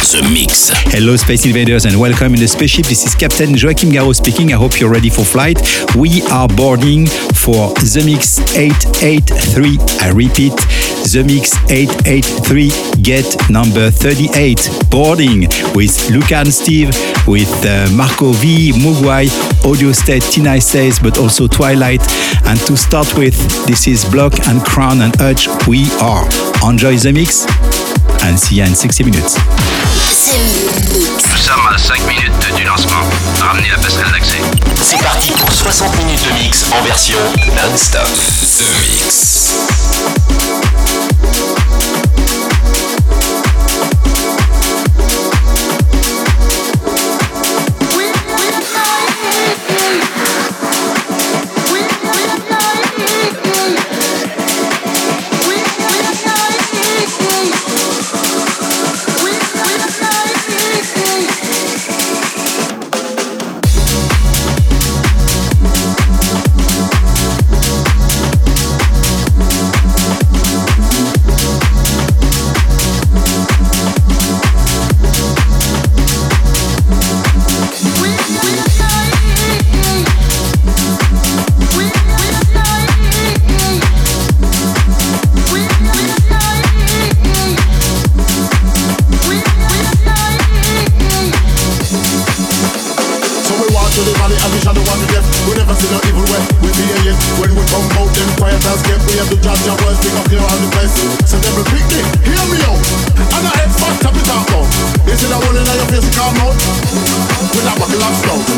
The Mix. Hello, Space Invaders, and welcome in the spaceship. This is Captain Joachim Garraud speaking. I hope you're ready for flight. We are boarding for The Mix 883. I repeat, The Mix 883, get number 38. Boarding with Luca and Steve, with uh, Marco V, Moguai, Audio State, Tina Says, but also Twilight. And to start with, this is Block and Crown and Urge. We are. Enjoy the mix and see you in 60 minutes. Nous sommes à 5 minutes du lancement. Ramenez la passerelle d'accès. C'est parti pour 60 minutes de mix en version non-stop. The Mix. judge your words, big up your on the places. So them be quickly, hear me out. And I head fat, tap it out, They say I want to your face, calm out. We're not of up.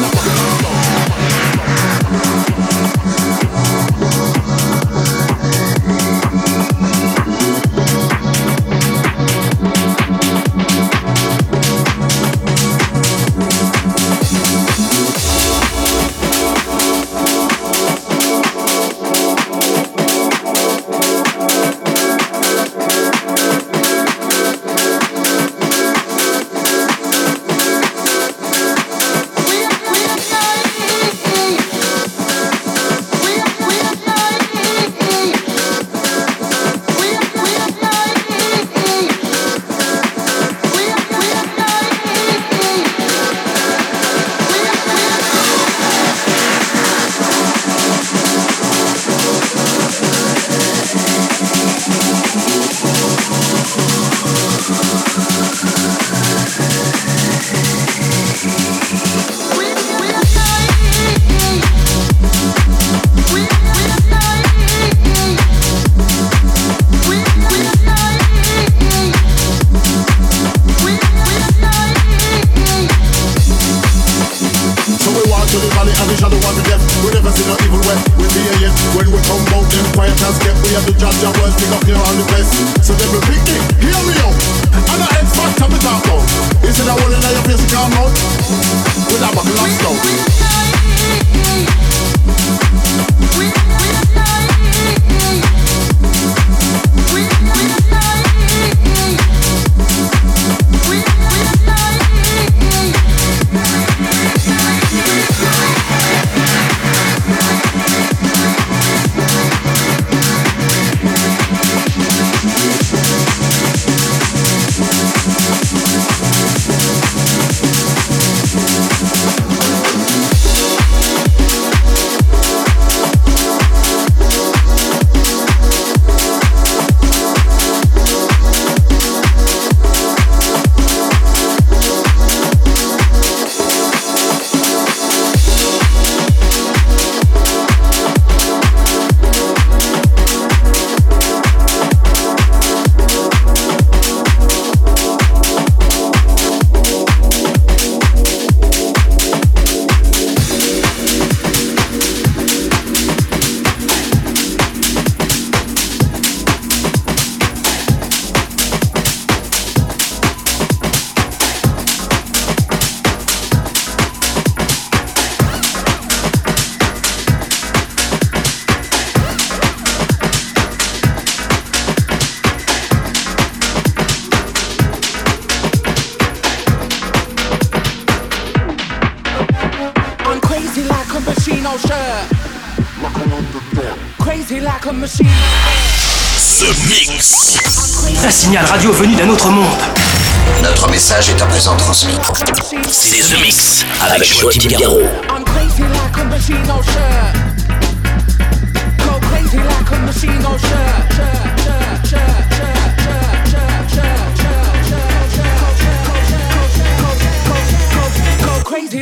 C'est The Mix avec Joachim Garraud. Crazy like a machine shirt.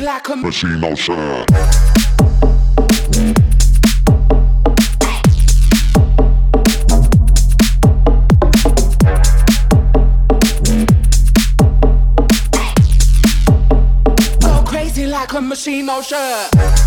Like a machine shirt. shirt. push motion.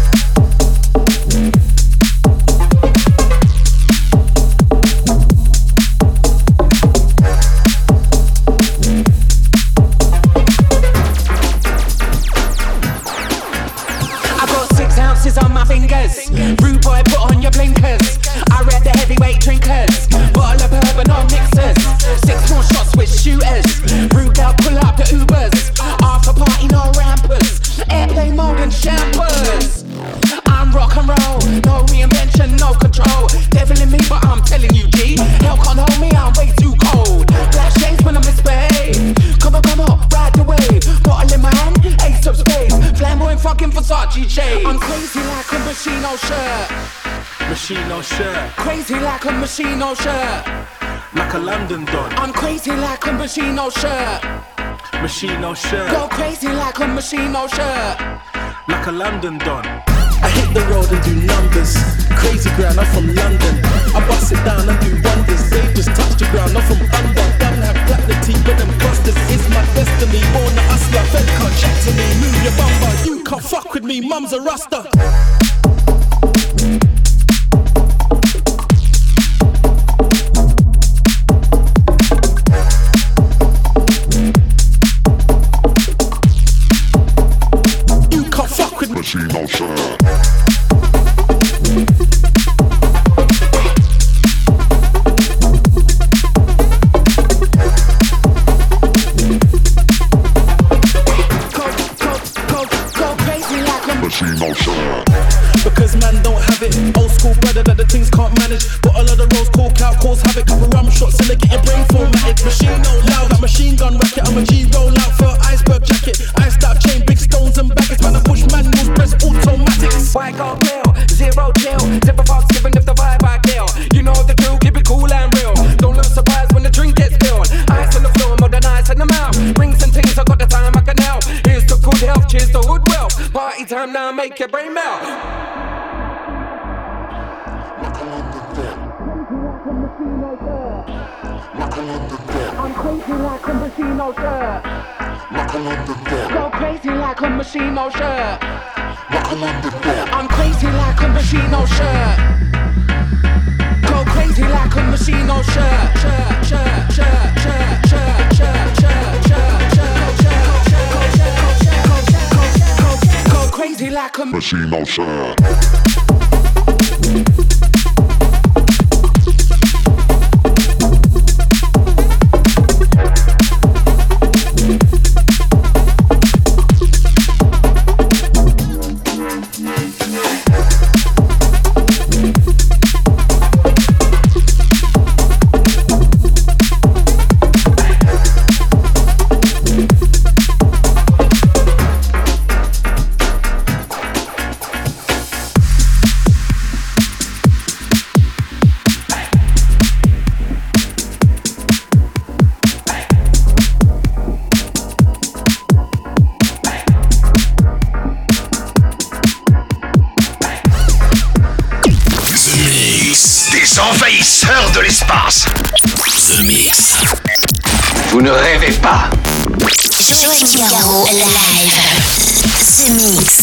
Machine oh, on shirt, Crazy like a machine, oh shirt. like a London don. I'm crazy like a machine, oh shirt. Machine oh, on shirt, Go crazy like a machine, oh shirt. like a London don. I hit the road and do numbers. Crazy ground, I'm from London. I bust it down and do wonders. They just touch the ground, I'm from under. Don't have platinum but them busters. It's my destiny. Born a hustler, Fed can't chat to me. Move your bumper, you can't fuck with me. Mum's a rasta. Like a Machine. Because man don't have it. Old school brother that the things can't manage. But a lot of roads coke out, cause havoc. Couple rum shots and they get your brain formatted. Machine no loud, that machine gun racket. I'm a G roll out for iceberg jacket. Iced out chain, big stones and baggage. Man, I push manuals, press automatics. White gold bill, zero chill. Zipper box giving if the vibe I kill. You know the drill, keep it cool and real. Party time now, make your brain melt. I'm crazy like a machine, oh shirt. Go crazy like a machine, oh shirt. I'm crazy like a machine, oh shirt. Go crazy like a machine, shirt. Shirt, shirt, shirt, shirt, shirt, shirt, crazy like a Machine on. Vous ne rêvez pas. Joachim Garraud, live. The Mix.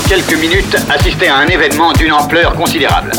Quelques minutes assister à un événement d'une ampleur considérable.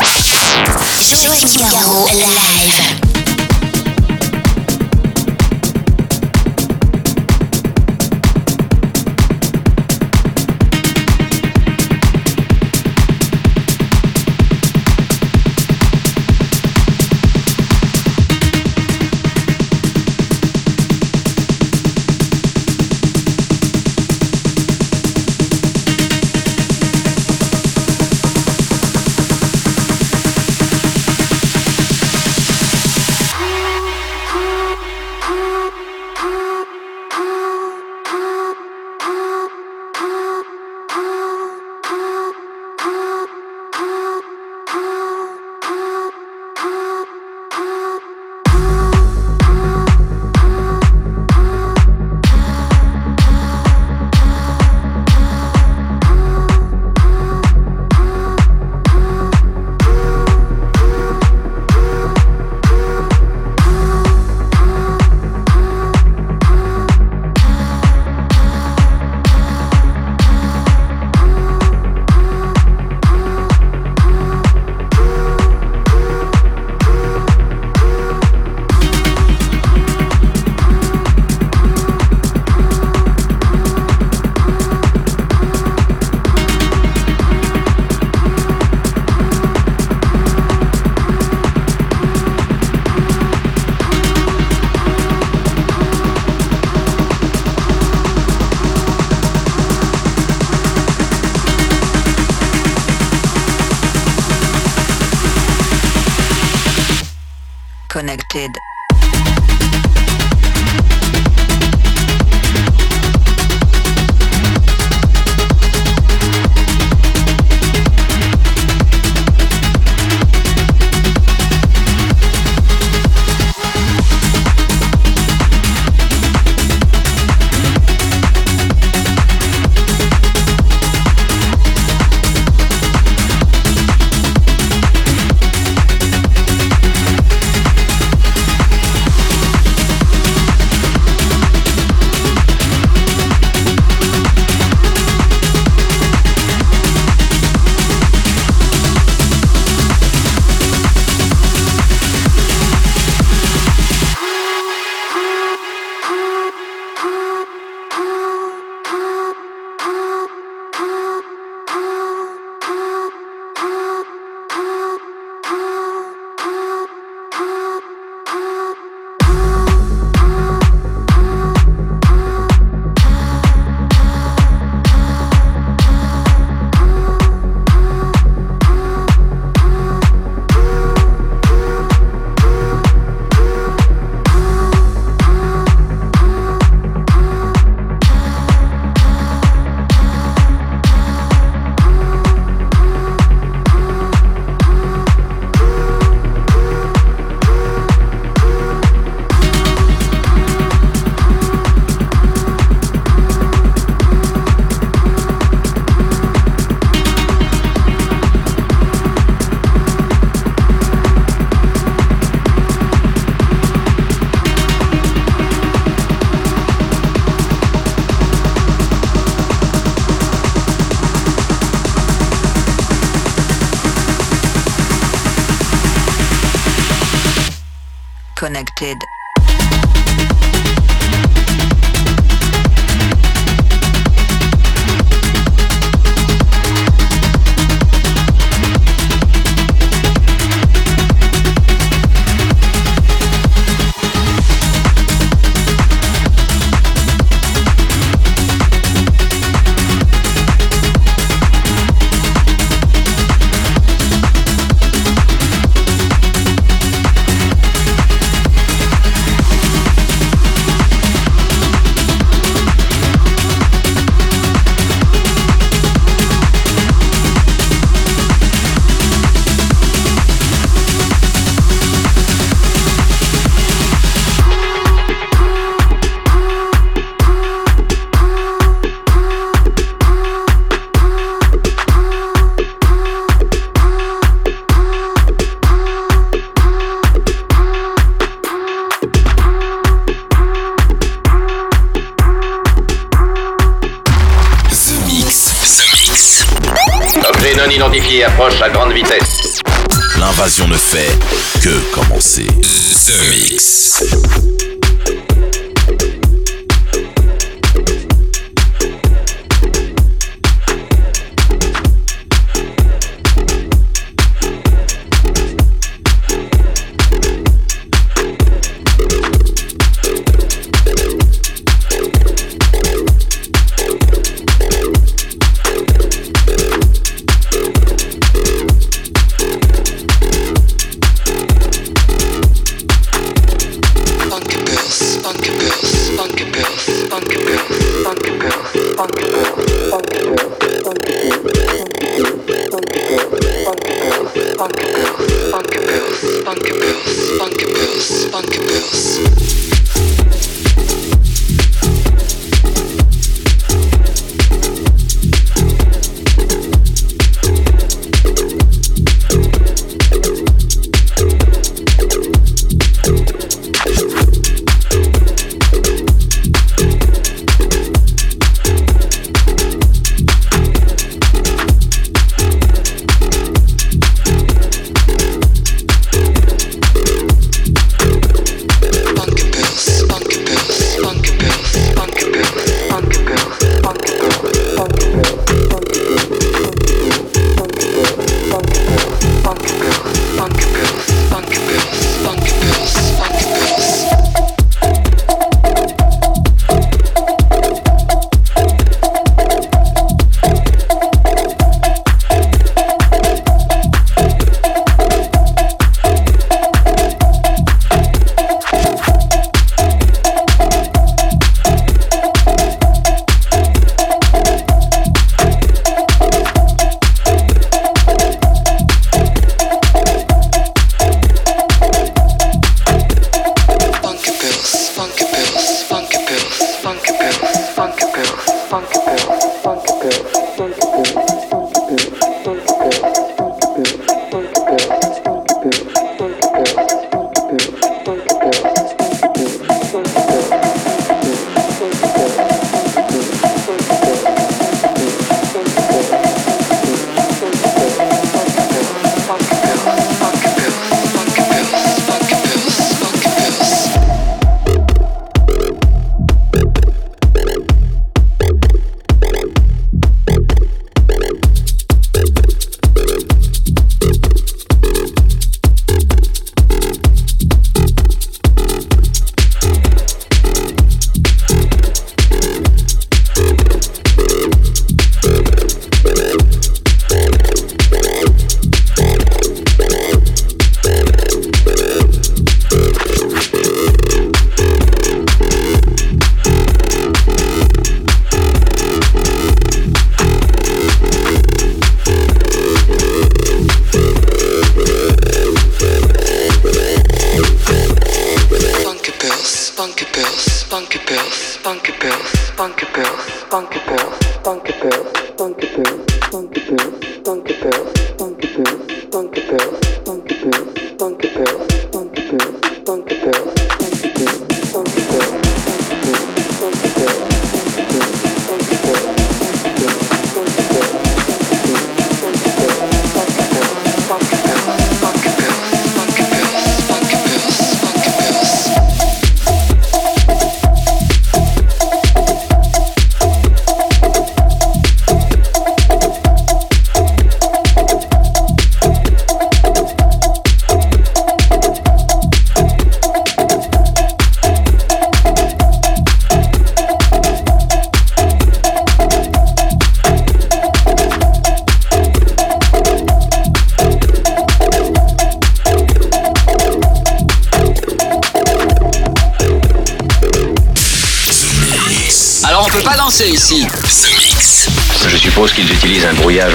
Limited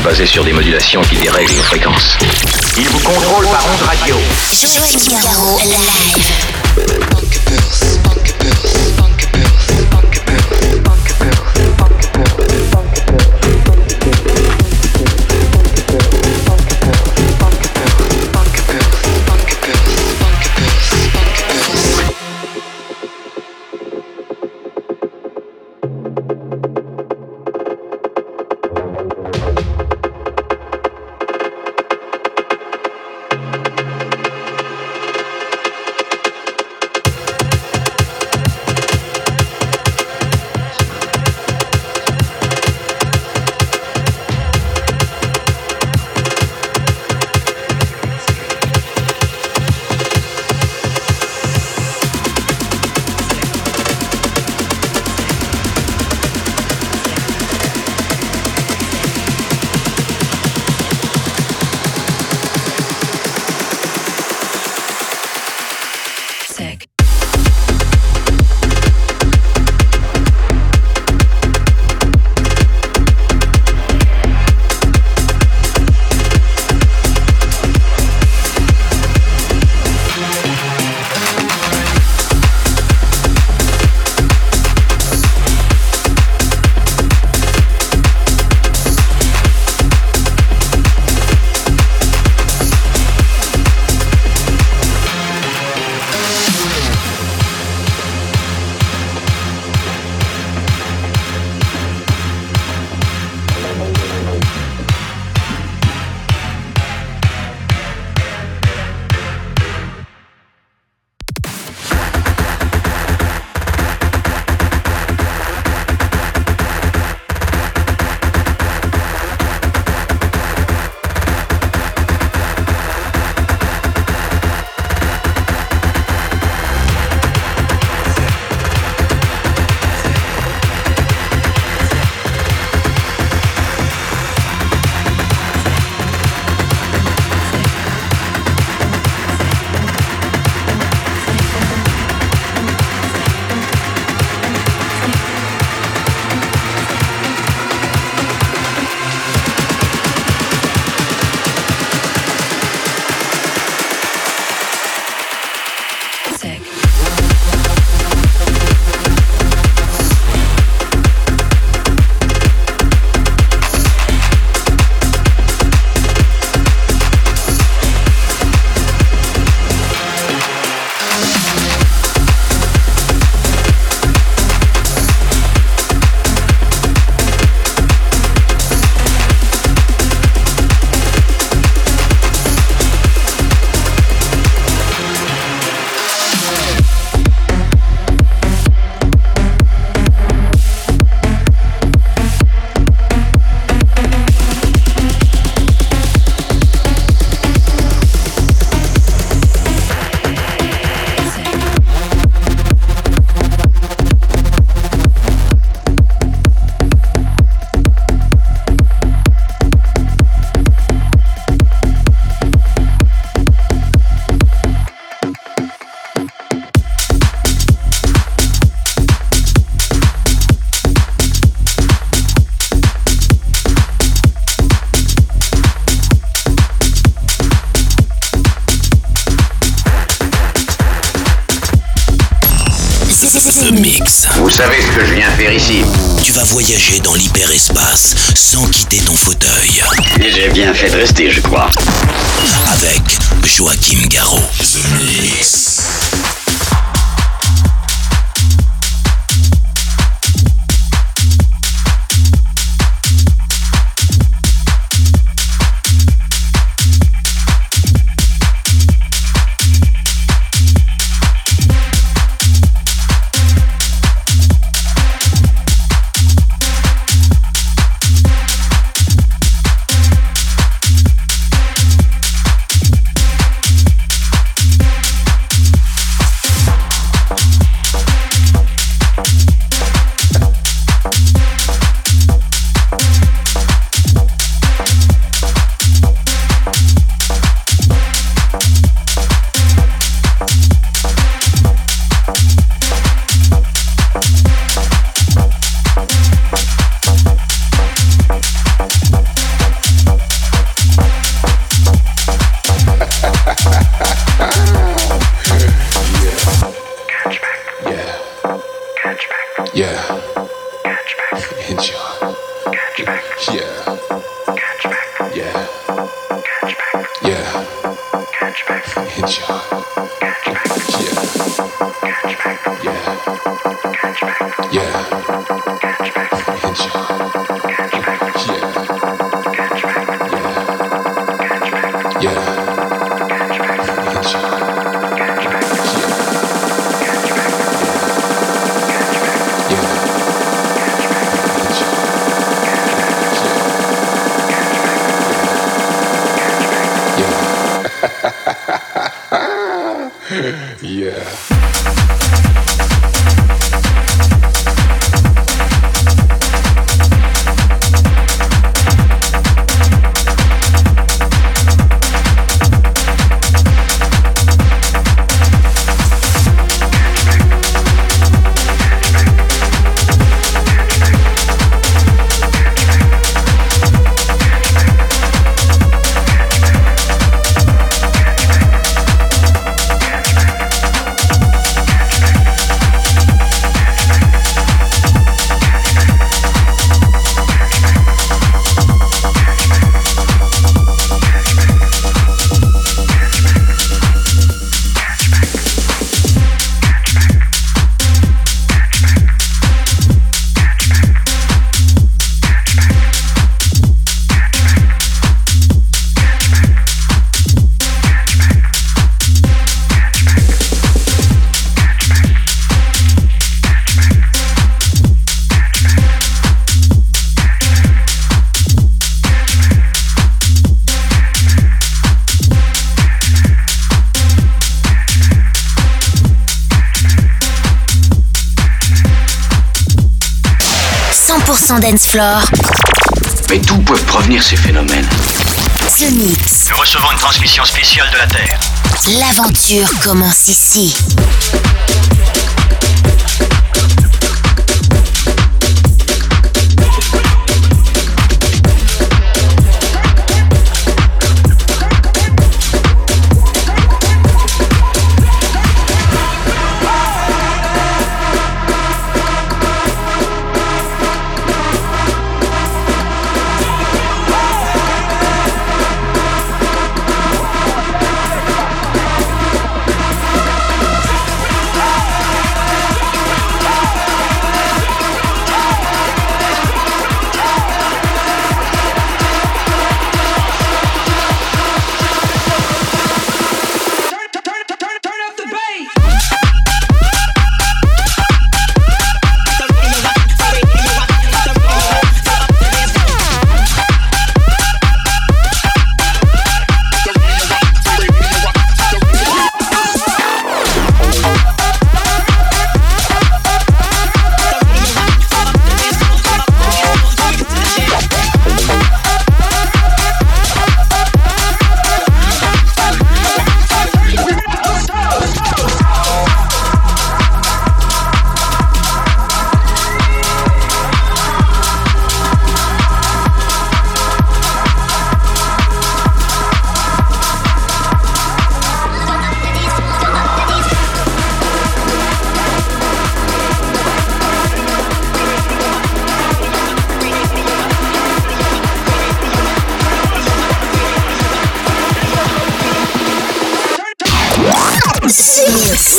Basé sur des modulations qui dérèglent nos fréquences. Il vous contrôle par ondes radio. Joël Garraud, live. Voyager dans l'hyperespace sans quitter ton fauteuil. J'ai bien fait de rester, je crois. Avec Joachim Garraud. The Mix. Dance Floor. Mais d'où peuvent provenir ces phénomènes The Mix. Nous recevons une transmission spéciale de la Terre. L'aventure commence ici.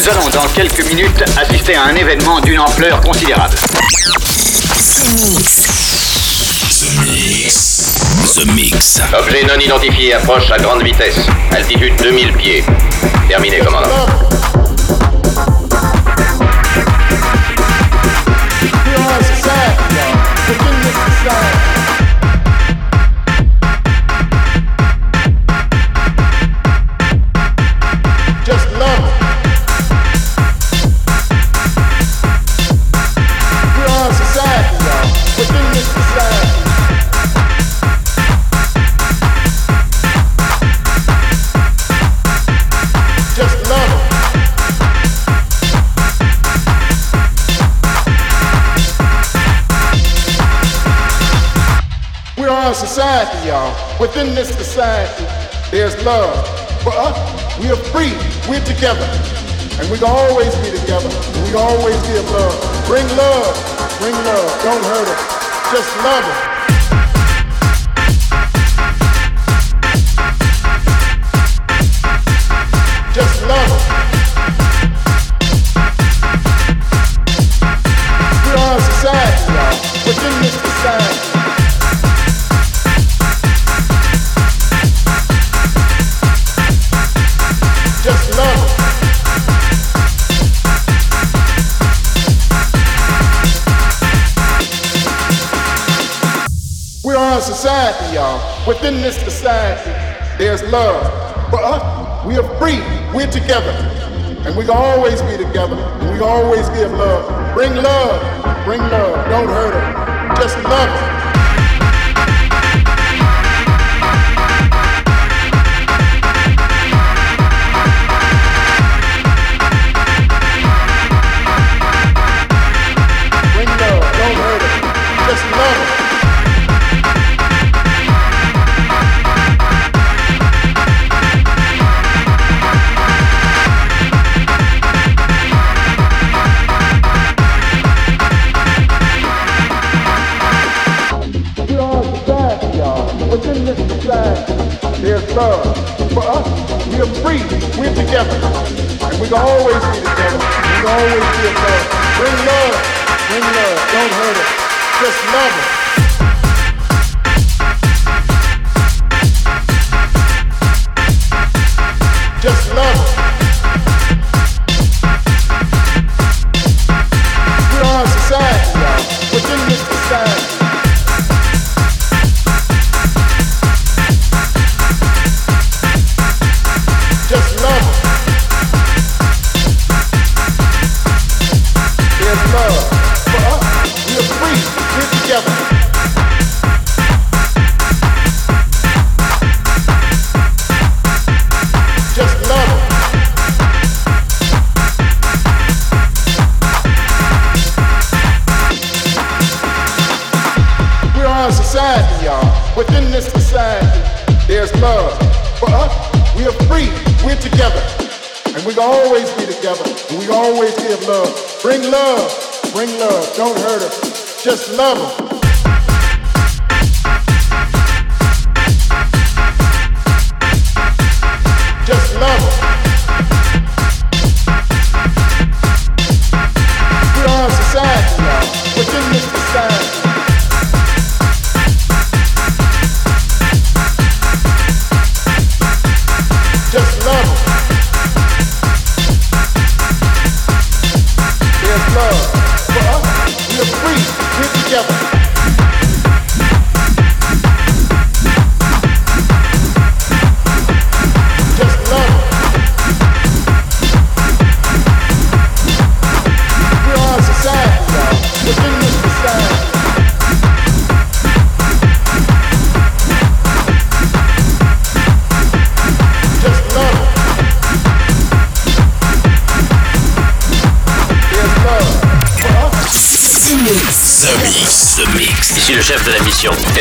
Nous allons dans quelques minutes assister à un événement d'une ampleur considérable. The Mix. The Mix. The Mix. Objet non identifié approche à grande vitesse. Altitude 2000 pieds. Terminé, commandant. Y'all. Within this society, there's love. For us, we are free. We're together. And we can always be together. We can always give love. Bring love. Bring love. Don't hurt us. Just love us. Society, y'all. Within this society, there's love. For us, we are free. We're together. And we can always be together. And we can always give love. Bring love. Bring love. Don't hurt us. Just love us. Always give love. Bring love. Bring love. Don't hurt it. Just love us. We are free. We're together. And we can always be together. And we always give love. Bring love. Bring love. Don't hurt us. Just love us.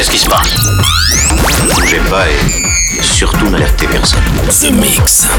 Qu'est-ce qui se passe Bougez pas et surtout n'alertez personne. The Mix.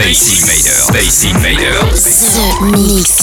Space Invaders. Space Invaders. The Mix.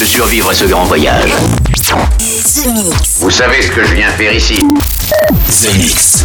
De survivre à ce grand voyage. The Mix. Vous savez ce que je viens faire ici The Mix.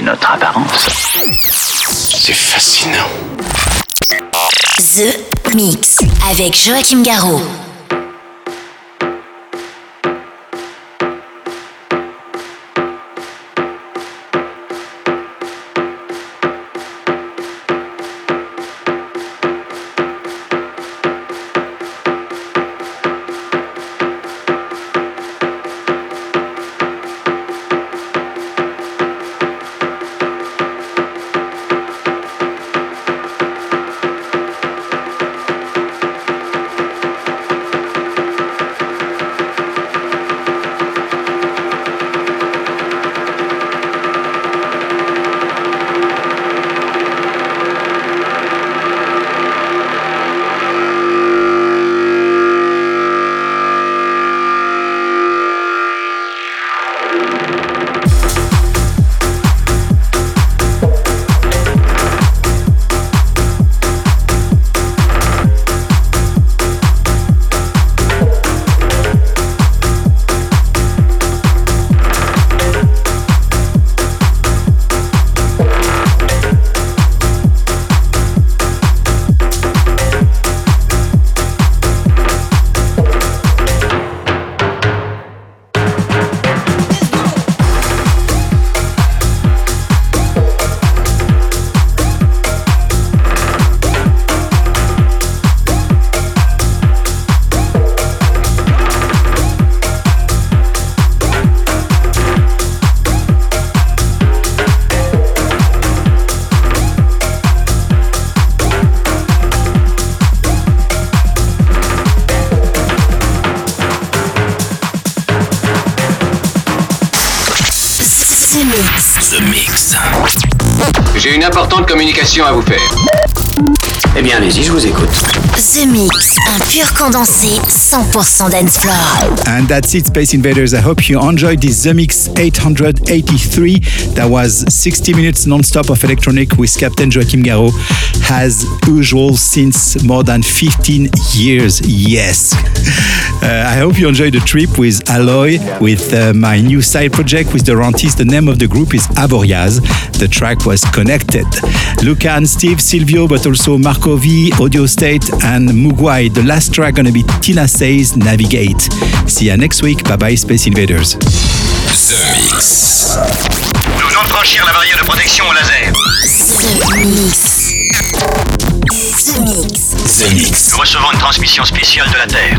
Notre apparence. C'est fascinant. The Mix avec Joachim Garraud. À vous faire. Eh bien, allez-y, je vous écoute. The Mix, un pur condensé 100% dance floor. And that's it, Space Invaders. I hope you enjoyed this The Mix 883. That was 60 minutes non-stop of electronic with Captain Joachim Garraud, as usual since more than 15 years. Yes. Uh, I hope you enjoyed the trip with Alloy, with uh, my new side project with the Rantis. The name of the group is Aboriaz. The track was Connected. Luca and Steve, Silvio, but also Marco V, Audio State, and Moguai. The last track gonna be Tina Says Navigate. See you next week. Bye bye, Space Invaders. The Mix. Nous venons de franchir la barrière de protection au laser. The Mix. The Mix. The Mix. Nous recevons une transmission spéciale de la Terre.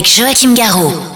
Avec Joachim Garraud.